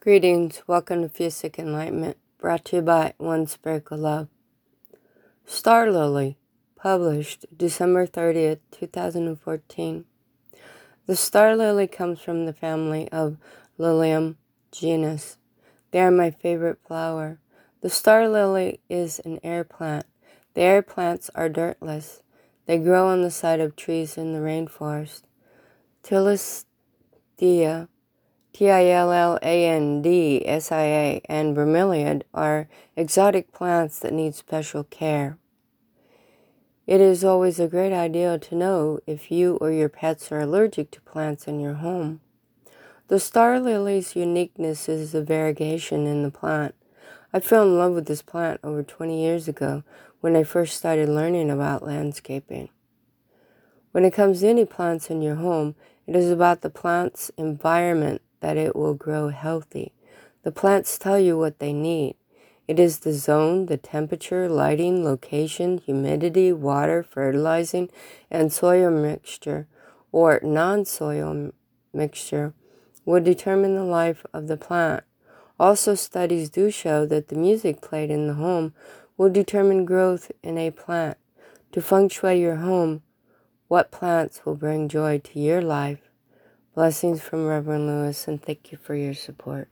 Greetings, welcome to Fusic Enlightenment, brought to you by One Sparkle Love. Star Lily, published December 30th, 2014. The star lily comes from the family of Lilium genus. They are my favorite flower. The star lily is an air plant. The air plants are dirtless. They grow on the side of trees in the rainforest. Tillandsia T-I-L-L-A-N-D-S-I-A and bromeliad are exotic plants that need special care. It is always a great idea to know if you or your pets are allergic to plants in your home. The star lily's uniqueness is the variegation in the plant. I fell in love with this plant over 20 years ago when I first started learning about landscaping. When it comes to any plants in your home, it is about the plant's environment that it will grow healthy. The plants tell you what they need. It is the zone, the temperature, lighting, location, humidity, water, fertilizing, and soil mixture or non soil mixture will determine the life of the plant. Also, studies do show that the music played in the home will determine growth in a plant. To feng shui your home, what plants will bring joy to your life Blessings from Reverend Lewis, and thank you for your support.